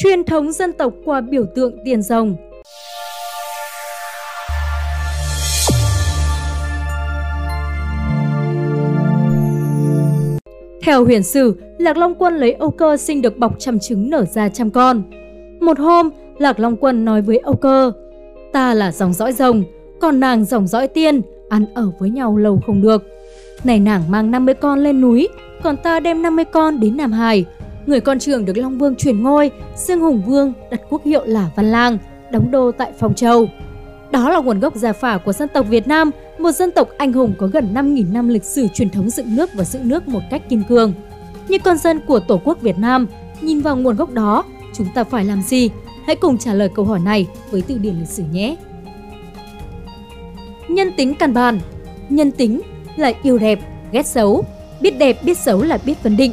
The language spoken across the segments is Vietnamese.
truyền thống dân tộc qua biểu tượng tiền rồng. Theo huyền sử, Lạc Long Quân lấy Âu Cơ sinh được bọc trăm trứng nở ra trăm con. Một hôm, Lạc Long Quân nói với Âu Cơ, ta là dòng dõi rồng, còn nàng dòng dõi tiên, ăn ở với nhau lâu không được. Này nàng mang 50 con lên núi, còn ta đem 50 con đến Nam Hải. Người con trưởng được Long Vương truyền ngôi, Dương Hùng Vương đặt quốc hiệu là Văn Lang, đóng đô tại Phong Châu. Đó là nguồn gốc gia phả của dân tộc Việt Nam, một dân tộc anh hùng có gần 5.000 năm lịch sử truyền thống dựng nước và giữ nước một cách kiên cường. Như con dân của Tổ quốc Việt Nam, nhìn vào nguồn gốc đó, chúng ta phải làm gì? Hãy cùng trả lời câu hỏi này với từ điển lịch sử nhé. Nhân tính căn bản Nhân tính là yêu đẹp, ghét xấu. Biết đẹp, biết xấu là biết phân định.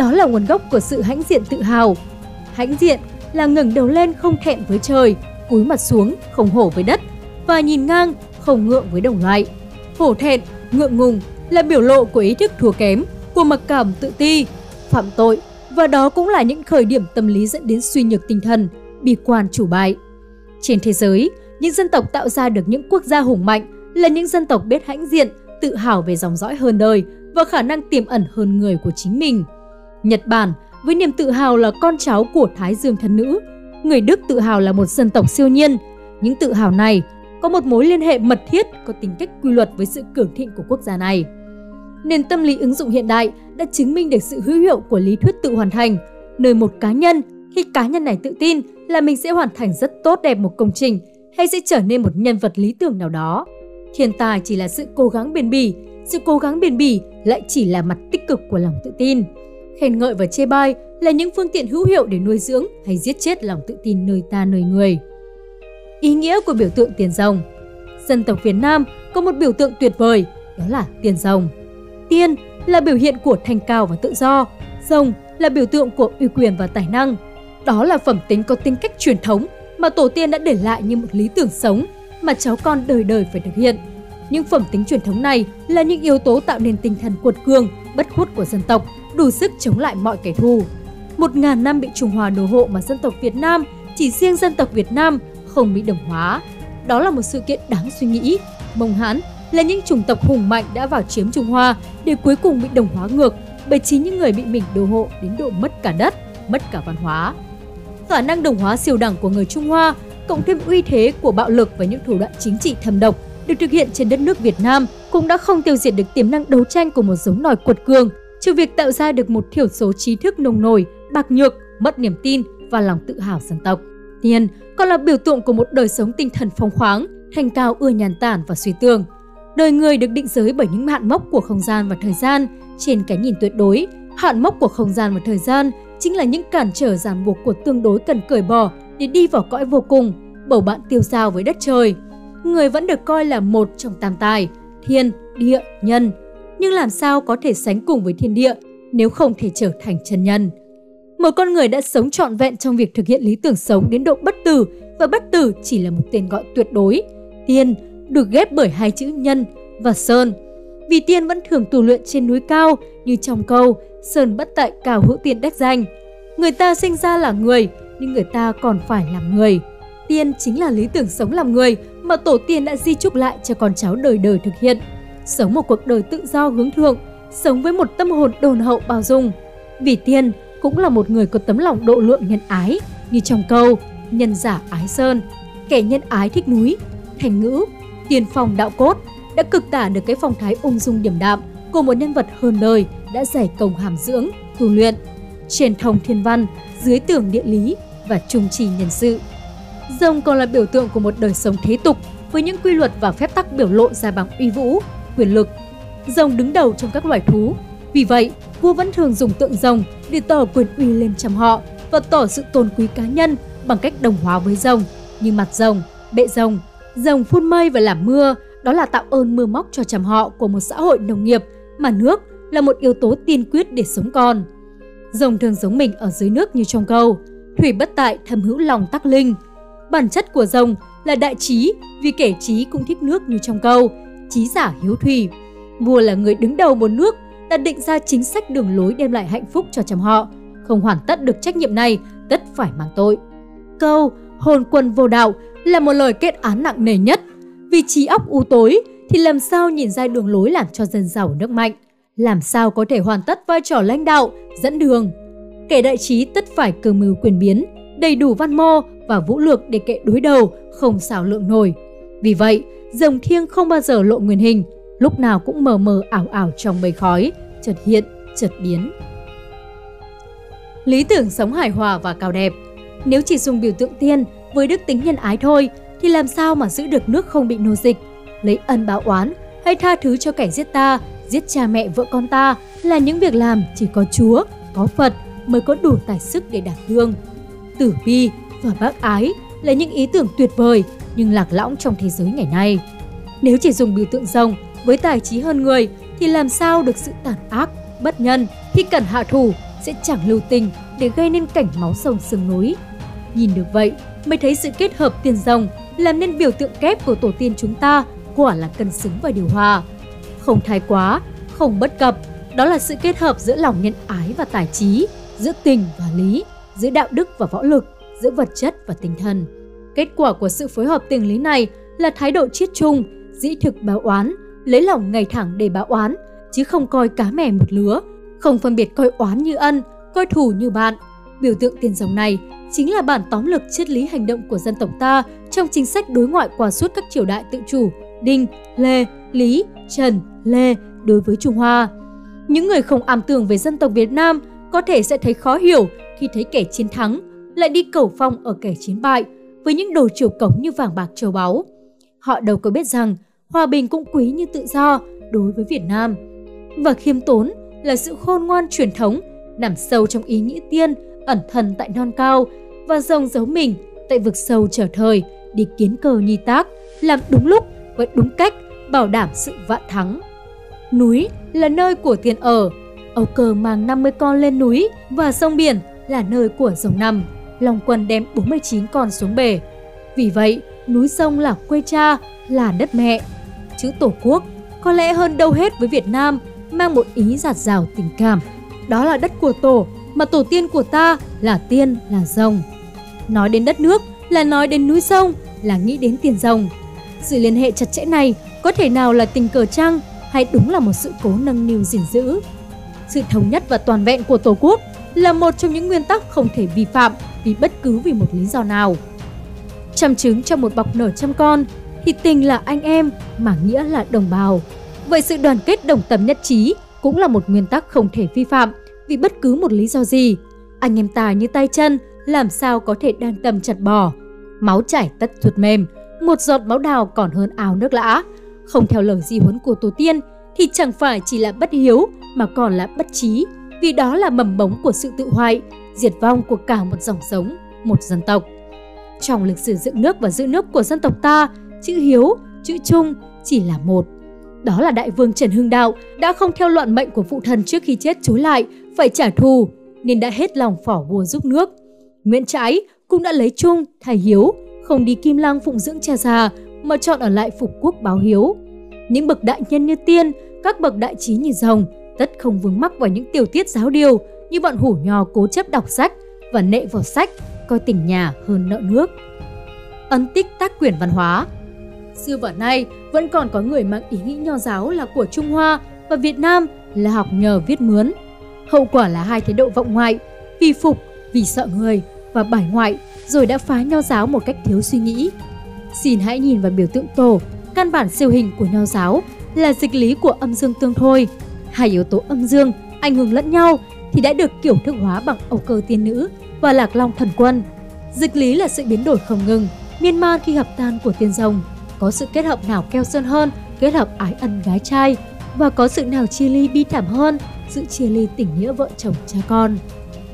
Đó là nguồn gốc của sự hãnh diện tự hào. Hãnh diện là ngẩng đầu lên không thẹn với trời, cúi mặt xuống không hổ với đất và nhìn ngang không ngượng với đồng loại. Hổ thẹn, ngượng ngùng là biểu lộ của ý thức thua kém, của mặc cảm tự ti, phạm tội và đó cũng là những khởi điểm tâm lý dẫn đến suy nhược tinh thần, bi quan chủ bại. Trên thế giới, những dân tộc tạo ra được những quốc gia hùng mạnh là những dân tộc biết hãnh diện, tự hào về dòng dõi hơn đời và khả năng tiềm ẩn hơn người của chính mình. Nhật Bản với niềm tự hào là con cháu của Thái Dương thần nữ, người Đức tự hào là một dân tộc siêu nhiên. Những tự hào này có một mối liên hệ mật thiết có tính cách quy luật với sự cường thịnh của quốc gia này. Nền tâm lý ứng dụng hiện đại đã chứng minh được sự hữu hiệu của lý thuyết tự hoàn thành, nơi một cá nhân khi cá nhân này tự tin là mình sẽ hoàn thành rất tốt đẹp một công trình hay sẽ trở nên một nhân vật lý tưởng nào đó. Thiên tài chỉ là sự cố gắng bền bỉ, sự cố gắng bền bỉ lại chỉ là mặt tích cực của lòng tự tin. Khen ngợi và chê bai là những phương tiện hữu hiệu để nuôi dưỡng hay giết chết lòng tự tin nơi ta nơi người. Ý nghĩa của biểu tượng tiền rồng Dân tộc Việt Nam có một biểu tượng tuyệt vời, đó là tiền rồng. Tiên là biểu hiện của thành cao và tự do, rồng là biểu tượng của uy quyền và tài năng. Đó là phẩm tính có tính cách truyền thống mà tổ tiên đã để lại như một lý tưởng sống mà cháu con đời đời phải thực hiện. Những phẩm tính truyền thống này là những yếu tố tạo nên tinh thần cuột cường, bất khuất của dân tộc, đủ sức chống lại mọi kẻ thù. Một ngàn năm bị Trung Hoa đồ hộ mà dân tộc Việt Nam, chỉ riêng dân tộc Việt Nam không bị đồng hóa. Đó là một sự kiện đáng suy nghĩ. Mông Hán là những chủng tộc hùng mạnh đã vào chiếm Trung Hoa để cuối cùng bị đồng hóa ngược bởi chính những người bị mình đồ hộ đến độ mất cả đất, mất cả văn hóa. Khả năng đồng hóa siêu đẳng của người Trung Hoa cộng thêm uy thế của bạo lực và những thủ đoạn chính trị thâm độc được thực hiện trên đất nước Việt Nam cũng đã không tiêu diệt được tiềm năng đấu tranh của một giống nòi quật cường, trừ việc tạo ra được một thiểu số trí thức nông nổi, bạc nhược, mất niềm tin và lòng tự hào dân tộc. Tiền còn là biểu tượng của một đời sống tinh thần phong khoáng, thành cao ưa nhàn tản và suy tưởng. Đời người được định giới bởi những hạn mốc của không gian và thời gian, trên cái nhìn tuyệt đối, hạn mốc của không gian và thời gian chính là những cản trở ràng buộc của tương đối cần cởi bỏ để đi vào cõi vô cùng, bầu bạn tiêu giao với đất trời. Người vẫn được coi là một trong tam tài, thiên, địa, nhân. Nhưng làm sao có thể sánh cùng với thiên địa nếu không thể trở thành chân nhân? Một con người đã sống trọn vẹn trong việc thực hiện lý tưởng sống đến độ bất tử và bất tử chỉ là một tên gọi tuyệt đối. Tiên được ghép bởi hai chữ nhân và sơn. Vì tiên vẫn thường tu luyện trên núi cao như trong câu Sơn bất tại cao hữu tiên đắc danh. Người ta sinh ra là người, nhưng người ta còn phải làm người. Tiên chính là lý tưởng sống làm người mà tổ tiên đã di trúc lại cho con cháu đời đời thực hiện. Sống một cuộc đời tự do hướng thượng, sống với một tâm hồn đồn hậu bao dung. Vì tiên cũng là một người có tấm lòng độ lượng nhân ái, như trong câu nhân giả ái sơn, kẻ nhân ái thích núi, thành ngữ, tiền phong đạo cốt đã cực tả được cái phong thái ung dung điểm đạm của một nhân vật hơn đời đã giải công hàm dưỡng, tu luyện, trên thông thiên văn, dưới tưởng địa lý và trung trì nhân sự. Rồng còn là biểu tượng của một đời sống thế tục với những quy luật và phép tắc biểu lộ ra bằng uy vũ, quyền lực. Rồng đứng đầu trong các loài thú. Vì vậy, vua vẫn thường dùng tượng rồng để tỏ quyền uy lên trong họ và tỏ sự tôn quý cá nhân bằng cách đồng hóa với rồng như mặt rồng, bệ rồng, rồng phun mây và làm mưa, đó là tạo ơn mưa móc cho chằm họ của một xã hội nông nghiệp mà nước là một yếu tố tiên quyết để sống còn. Rồng thường giống mình ở dưới nước như trong câu, thủy bất tại thầm hữu lòng tắc linh. Bản chất của rồng là đại trí vì kẻ trí cũng thích nước như trong câu, trí giả hiếu thủy. Vua là người đứng đầu một nước đã định ra chính sách đường lối đem lại hạnh phúc cho trăm họ, không hoàn tất được trách nhiệm này, tất phải mang tội. Câu hồn quân vô đạo là một lời kết án nặng nề nhất. Vì trí óc u tối thì làm sao nhìn ra đường lối làm cho dân giàu nước mạnh, làm sao có thể hoàn tất vai trò lãnh đạo, dẫn đường. Kẻ đại trí tất phải cơ mưu quyền biến, đầy đủ văn mô và vũ lược để kệ đối đầu, không xảo lượng nổi. Vì vậy, rồng thiêng không bao giờ lộ nguyên hình, lúc nào cũng mờ mờ ảo ảo trong mây khói, chợt hiện, chợt biến. Lý tưởng sống hài hòa và cao đẹp. Nếu chỉ dùng biểu tượng tiên với đức tính nhân ái thôi, thì làm sao mà giữ được nước không bị nô dịch? Lấy ân báo oán hay tha thứ cho kẻ giết ta, giết cha mẹ vợ con ta là những việc làm chỉ có Chúa, có Phật mới có đủ tài sức để đảm đương. Tử bi và bác ái là những ý tưởng tuyệt vời nhưng lạc lõng trong thế giới ngày nay. Nếu chỉ dùng biểu tượng rồng với tài trí hơn người thì làm sao được sự tàn ác, bất nhân khi cần hạ thủ sẽ chẳng lưu tình để gây nên cảnh máu sông sương núi. Nhìn được vậy mới thấy sự kết hợp tiền rồng làm nên biểu tượng kép của tổ tiên chúng ta quả là cân xứng và điều hòa. Không thái quá, không bất cập, đó là sự kết hợp giữa lòng nhân ái và tài trí, giữa tình và lý, giữa đạo đức và võ lực, giữa vật chất và tinh thần. Kết quả của sự phối hợp tình lý này là thái độ chiết chung, dĩ thực báo oán, lấy lòng ngày thẳng để báo oán, chứ không coi cá mè một lứa, không phân biệt coi oán như ân, coi thù như bạn. Biểu tượng tiền dòng này chính là bản tóm lược triết lý hành động của dân tộc ta trong chính sách đối ngoại qua suốt các triều đại tự chủ Đinh, Lê, Lý, Trần, Lê đối với Trung Hoa. Những người không am tường về dân tộc Việt Nam có thể sẽ thấy khó hiểu khi thấy kẻ chiến thắng lại đi cầu phong ở kẻ chiến bại với những đồ triều cống như vàng bạc châu báu. Họ đâu có biết rằng hòa bình cũng quý như tự do đối với Việt Nam. Và khiêm tốn là sự khôn ngoan truyền thống nằm sâu trong ý nghĩa tiên ẩn thân tại non cao và rồng giấu mình tại vực sâu trở thời để kiến cờ nhi tác, làm đúng lúc với đúng cách, bảo đảm sự vạn thắng. Núi là nơi của tiền ở, Âu cơ mang 50 con lên núi và sông biển là nơi của rồng nằm. Long quân đem 49 con xuống bể. Vì vậy, núi sông là quê cha, là đất mẹ. Chữ Tổ quốc có lẽ hơn đâu hết với Việt Nam mang một ý giạt rào tình cảm. Đó là đất của tổ, mà tổ tiên của ta là tiên, là rồng. Nói đến đất nước là nói đến núi sông, là nghĩ đến tiền rồng. Sự liên hệ chặt chẽ này có thể nào là tình cờ chăng hay đúng là một sự cố nâng niu gìn giữ. Sự thống nhất và toàn vẹn của Tổ quốc là một trong những nguyên tắc không thể vi phạm vì bất cứ vì một lý do nào. Chăm trứng cho một bọc nở trăm con thì tình là anh em mà nghĩa là đồng bào. Vậy sự đoàn kết đồng tâm nhất trí cũng là một nguyên tắc không thể vi phạm vì bất cứ một lý do gì. Anh em ta như tay chân làm sao có thể đan tâm chặt bò. Máu chảy tất ruột mềm, một giọt máu đào còn hơn áo nước lã. Không theo lời di huấn của tổ tiên thì chẳng phải chỉ là bất hiếu mà còn là bất trí, vì đó là mầm bóng của sự tự hoại, diệt vong của cả một dòng sống, một dân tộc. Trong lịch sử dựng nước và giữ nước của dân tộc ta, chữ hiếu, chữ trung chỉ là một. Đó là đại vương Trần Hưng Đạo đã không theo loạn mệnh của phụ thần trước khi chết chối lại, phải trả thù, nên đã hết lòng phỏ vua giúp nước. Nguyễn Trãi cũng đã lấy trung thay hiếu, không đi kim lang phụng dưỡng cha già mà chọn ở lại phục quốc báo hiếu. Những bậc đại nhân như tiên, các bậc đại trí như rồng, tất không vướng mắc vào những tiểu tiết giáo điều như bọn hủ nho cố chấp đọc sách và nệ vào sách, coi tình nhà hơn nợ nước. Ấn tích tác quyển văn hóa Xưa và nay vẫn còn có người mang ý nghĩ nho giáo là của Trung Hoa và Việt Nam là học nhờ viết mướn. Hậu quả là hai thái độ vọng ngoại, vì phục, vì sợ người và bài ngoại rồi đã phá nho giáo một cách thiếu suy nghĩ. Xin hãy nhìn vào biểu tượng tổ, căn bản siêu hình của nho giáo là dịch lý của âm dương tương thôi. Hai yếu tố âm dương ảnh hưởng lẫn nhau thì đã được kiểu thức hóa bằng Âu cơ tiên nữ và Lạc Long thần quân. Dịch lý là sự biến đổi không ngừng, miên man khi hợp tan của tiên rồng. Có sự kết hợp nào keo sơn hơn, kết hợp ái ân gái trai và có sự nào chia ly bi thảm hơn, sự chia ly tình nghĩa vợ chồng cha con.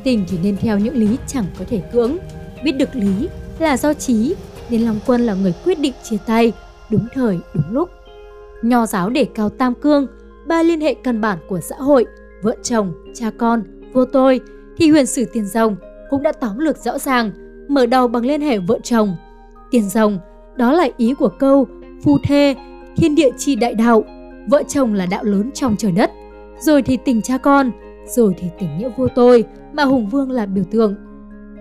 Tình thì nên theo những lý chẳng có thể cưỡng, biết được lý là do trí nên Long Quân là người quyết định chia tay đúng thời đúng lúc. Nho giáo để cao tam cương, ba liên hệ căn bản của xã hội, vợ chồng, cha con, vô tôi thì huyền sử tiền rồng cũng đã tóm lược rõ ràng, mở đầu bằng liên hệ vợ chồng. Tiền rồng, đó là ý của câu phu thê, thiên địa chi đại đạo, vợ chồng là đạo lớn trong trời đất. Rồi thì tình cha con, rồi thì tình nghĩa vô tôi mà Hùng Vương là biểu tượng.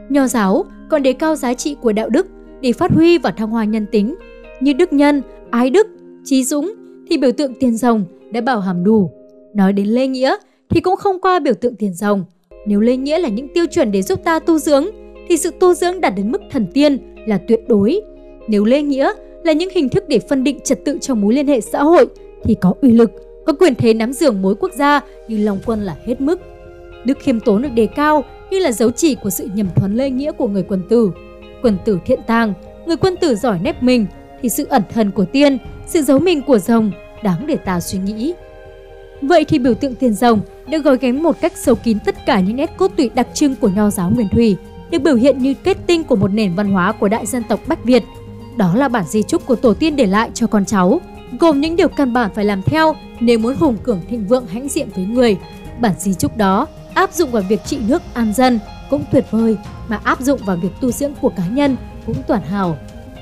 Nho giáo còn đề cao giá trị của đạo đức để phát huy và thăng hoa nhân tính như đức nhân, ái đức, trí dũng thì biểu tượng tiền rồng đã bảo hàm đủ. Nói đến lê nghĩa thì cũng không qua biểu tượng tiền rồng. Nếu lê nghĩa là những tiêu chuẩn để giúp ta tu dưỡng thì sự tu dưỡng đạt đến mức thần tiên là tuyệt đối. Nếu lê nghĩa là những hình thức để phân định trật tự trong mối liên hệ xã hội thì có uy lực, có quyền thế nắm giường mối quốc gia như Long Quân là hết mức. Đức khiêm tốn được đề cao như là dấu chỉ của sự nhầm thuấn lê nghĩa của người quân tử. Quân tử thiện tàng, người quân tử giỏi nép mình thì sự ẩn thần của tiên, sự giấu mình của rồng đáng để ta suy nghĩ. Vậy thì biểu tượng tiền rồng được gói ghém một cách sâu kín tất cả những nét cốt tủy đặc trưng của nho giáo Nguyên Thủy, được biểu hiện như kết tinh của một nền văn hóa của đại dân tộc Bách Việt. Đó là bản di trúc của tổ tiên để lại cho con cháu, gồm những điều căn bản phải làm theo nếu muốn hùng cường thịnh vượng hãnh diện với người. Bản di trúc đó áp dụng vào việc trị nước an dân cũng tuyệt vời, mà áp dụng vào việc tu dưỡng của cá nhân cũng toàn hảo.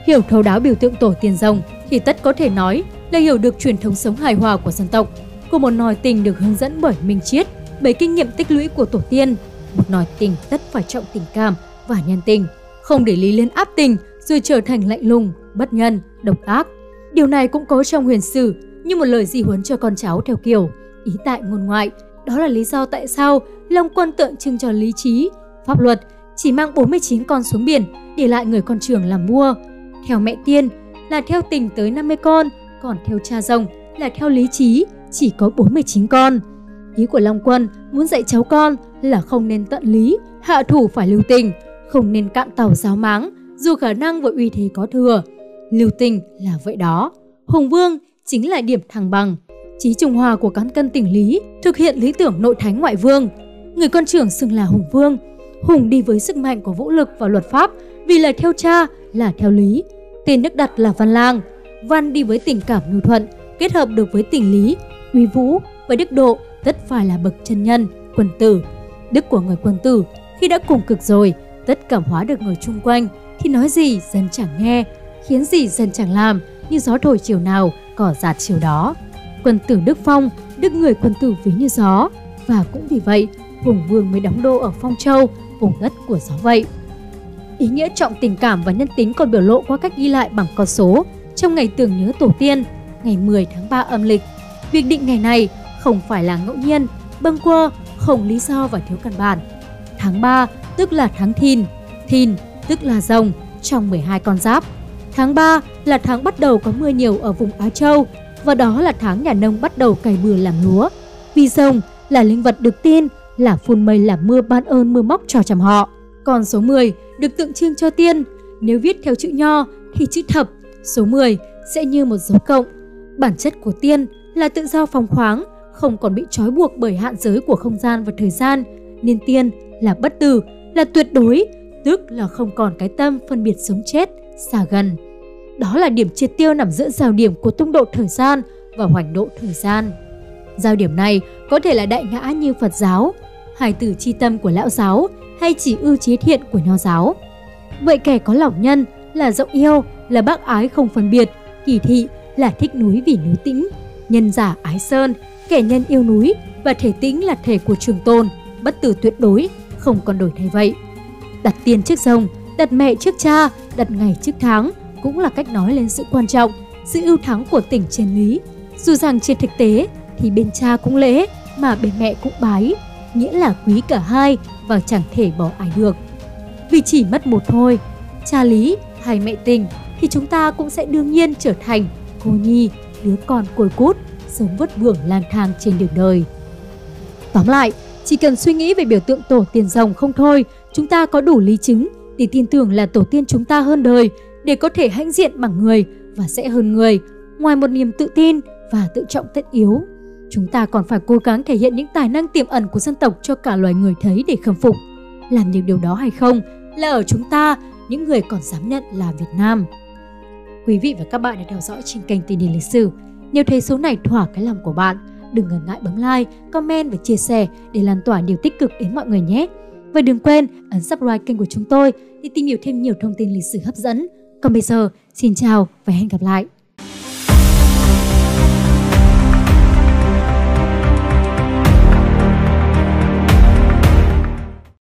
Hiểu thấu đáo biểu tượng tổ tiên rồng thì tất có thể nói là hiểu được truyền thống sống hài hòa của dân tộc, của một nòi tình được hướng dẫn bởi minh triết, bởi kinh nghiệm tích lũy của tổ tiên. Một nòi tình tất phải trọng tình cảm và nhân tình, không để lý lên áp tình rồi trở thành lạnh lùng, bất nhân, độc ác. Điều này cũng có trong huyền sử như một lời di huấn cho con cháu theo kiểu ý tại ngôn ngoại. Đó là lý do tại sao Long Quân tượng trưng cho lý trí, pháp luật chỉ mang 49 con xuống biển để lại người con trưởng làm vua. Theo mẹ tiên là theo tình tới 50 con, còn theo cha rồng là theo lý trí chỉ có 49 con. Ý của Long Quân muốn dạy cháu con là không nên tận lý, hạ thủ phải lưu tình, không nên cạn tàu giáo máng, dù khả năng và uy thế có thừa. Lưu tình là vậy đó. Hùng Vương chính là điểm thăng bằng. Chí trung hòa của cán cân tỉnh lý thực hiện lý tưởng nội thánh ngoại vương. Người con trưởng xưng là Hùng Vương. Hùng đi với sức mạnh của vũ lực và luật pháp vì là theo cha, là theo lý. Tên nước đặt là Văn Lang. Văn đi với tình cảm nhu thuận, kết hợp được với tình lý, uy vũ và đức độ tất phải là bậc chân nhân, quân tử. Đức của người quân tử khi đã cùng cực rồi, tất cảm hóa được người chung quanh thì nói gì dân chẳng nghe, khiến gì dân chẳng làm, như gió thổi chiều nào, cỏ giạt chiều đó. Quân tử Đức Phong, đức người quân tử ví như gió. Và cũng vì vậy, Hùng Vương mới đóng đô ở Phong Châu, vùng đất của gió vậy. Ý nghĩa trọng tình cảm và nhân tính còn biểu lộ qua cách ghi lại bằng con số trong ngày tưởng nhớ tổ tiên, ngày 10 tháng 3 âm lịch. Việc định ngày này không phải là ngẫu nhiên, bâng quơ, không lý do và thiếu căn bản. Tháng 3 tức là tháng thìn, thìn tức là rồng trong 12 con giáp. Tháng 3 là tháng bắt đầu có mưa nhiều ở vùng Á Châu và đó là tháng nhà nông bắt đầu cày bừa làm lúa. Vì rồng là linh vật được tin là phun mây làm mưa ban ơn mưa móc cho chăm họ. Còn số 10 được tượng trưng cho tiên. Nếu viết theo chữ nho thì chữ thập, số 10 sẽ như một dấu cộng. Bản chất của tiên là tự do phóng khoáng, không còn bị trói buộc bởi hạn giới của không gian và thời gian. Nên tiên là bất tử, là tuyệt đối, tức là không còn cái tâm phân biệt sống chết, xa gần. Đó là điểm triệt tiêu nằm giữa giao điểm của tung độ thời gian và hoành độ thời gian. Giao điểm này có thể là đại ngã như Phật giáo, hài tử chi tâm của lão giáo hay chỉ ưu chế thiện của nho giáo. Vậy kẻ có lòng nhân là rộng yêu, là bác ái không phân biệt, kỳ thị là thích núi vì núi tĩnh, nhân giả ái sơn, kẻ nhân yêu núi và thể tĩnh là thể của trường tôn, bất tử tuyệt đối, không còn đổi thay vậy. Đặt tiền trước rồng, đặt mẹ trước cha, đặt ngày trước tháng cũng là cách nói lên sự quan trọng, sự ưu thắng của tỉnh trên lý. Dù rằng trên thực tế thì bên cha cũng lễ mà bên mẹ cũng bái, nghĩa là quý cả hai và chẳng thể bỏ ai được. Vì chỉ mất một thôi, cha lý hay mẹ tình thì chúng ta cũng sẽ đương nhiên trở thành cô nhi, đứa con côi cút, sống vất vưởng lang thang trên đường đời. Tóm lại, chỉ cần suy nghĩ về biểu tượng tổ tiên rồng không thôi, chúng ta có đủ lý chứng để tin tưởng là tổ tiên chúng ta hơn đời để có thể hãnh diện bằng người và sẽ hơn người. Ngoài một niềm tự tin và tự trọng tất yếu, chúng ta còn phải cố gắng thể hiện những tài năng tiềm ẩn của dân tộc cho cả loài người thấy để khâm phục. Làm được điều đó hay không là ở chúng ta, những người còn dám nhận là Việt Nam. Quý vị và các bạn đã theo dõi trên kênh Tin Điền lịch sử. Nếu thấy số này thỏa cái lòng của bạn, đừng ngần ngại bấm like, comment và chia sẻ để lan tỏa điều tích cực đến mọi người nhé. Và đừng quên ấn subscribe kênh của chúng tôi để tìm hiểu thêm nhiều thông tin lịch sử hấp dẫn. Còn bây giờ, xin chào và hẹn gặp lại!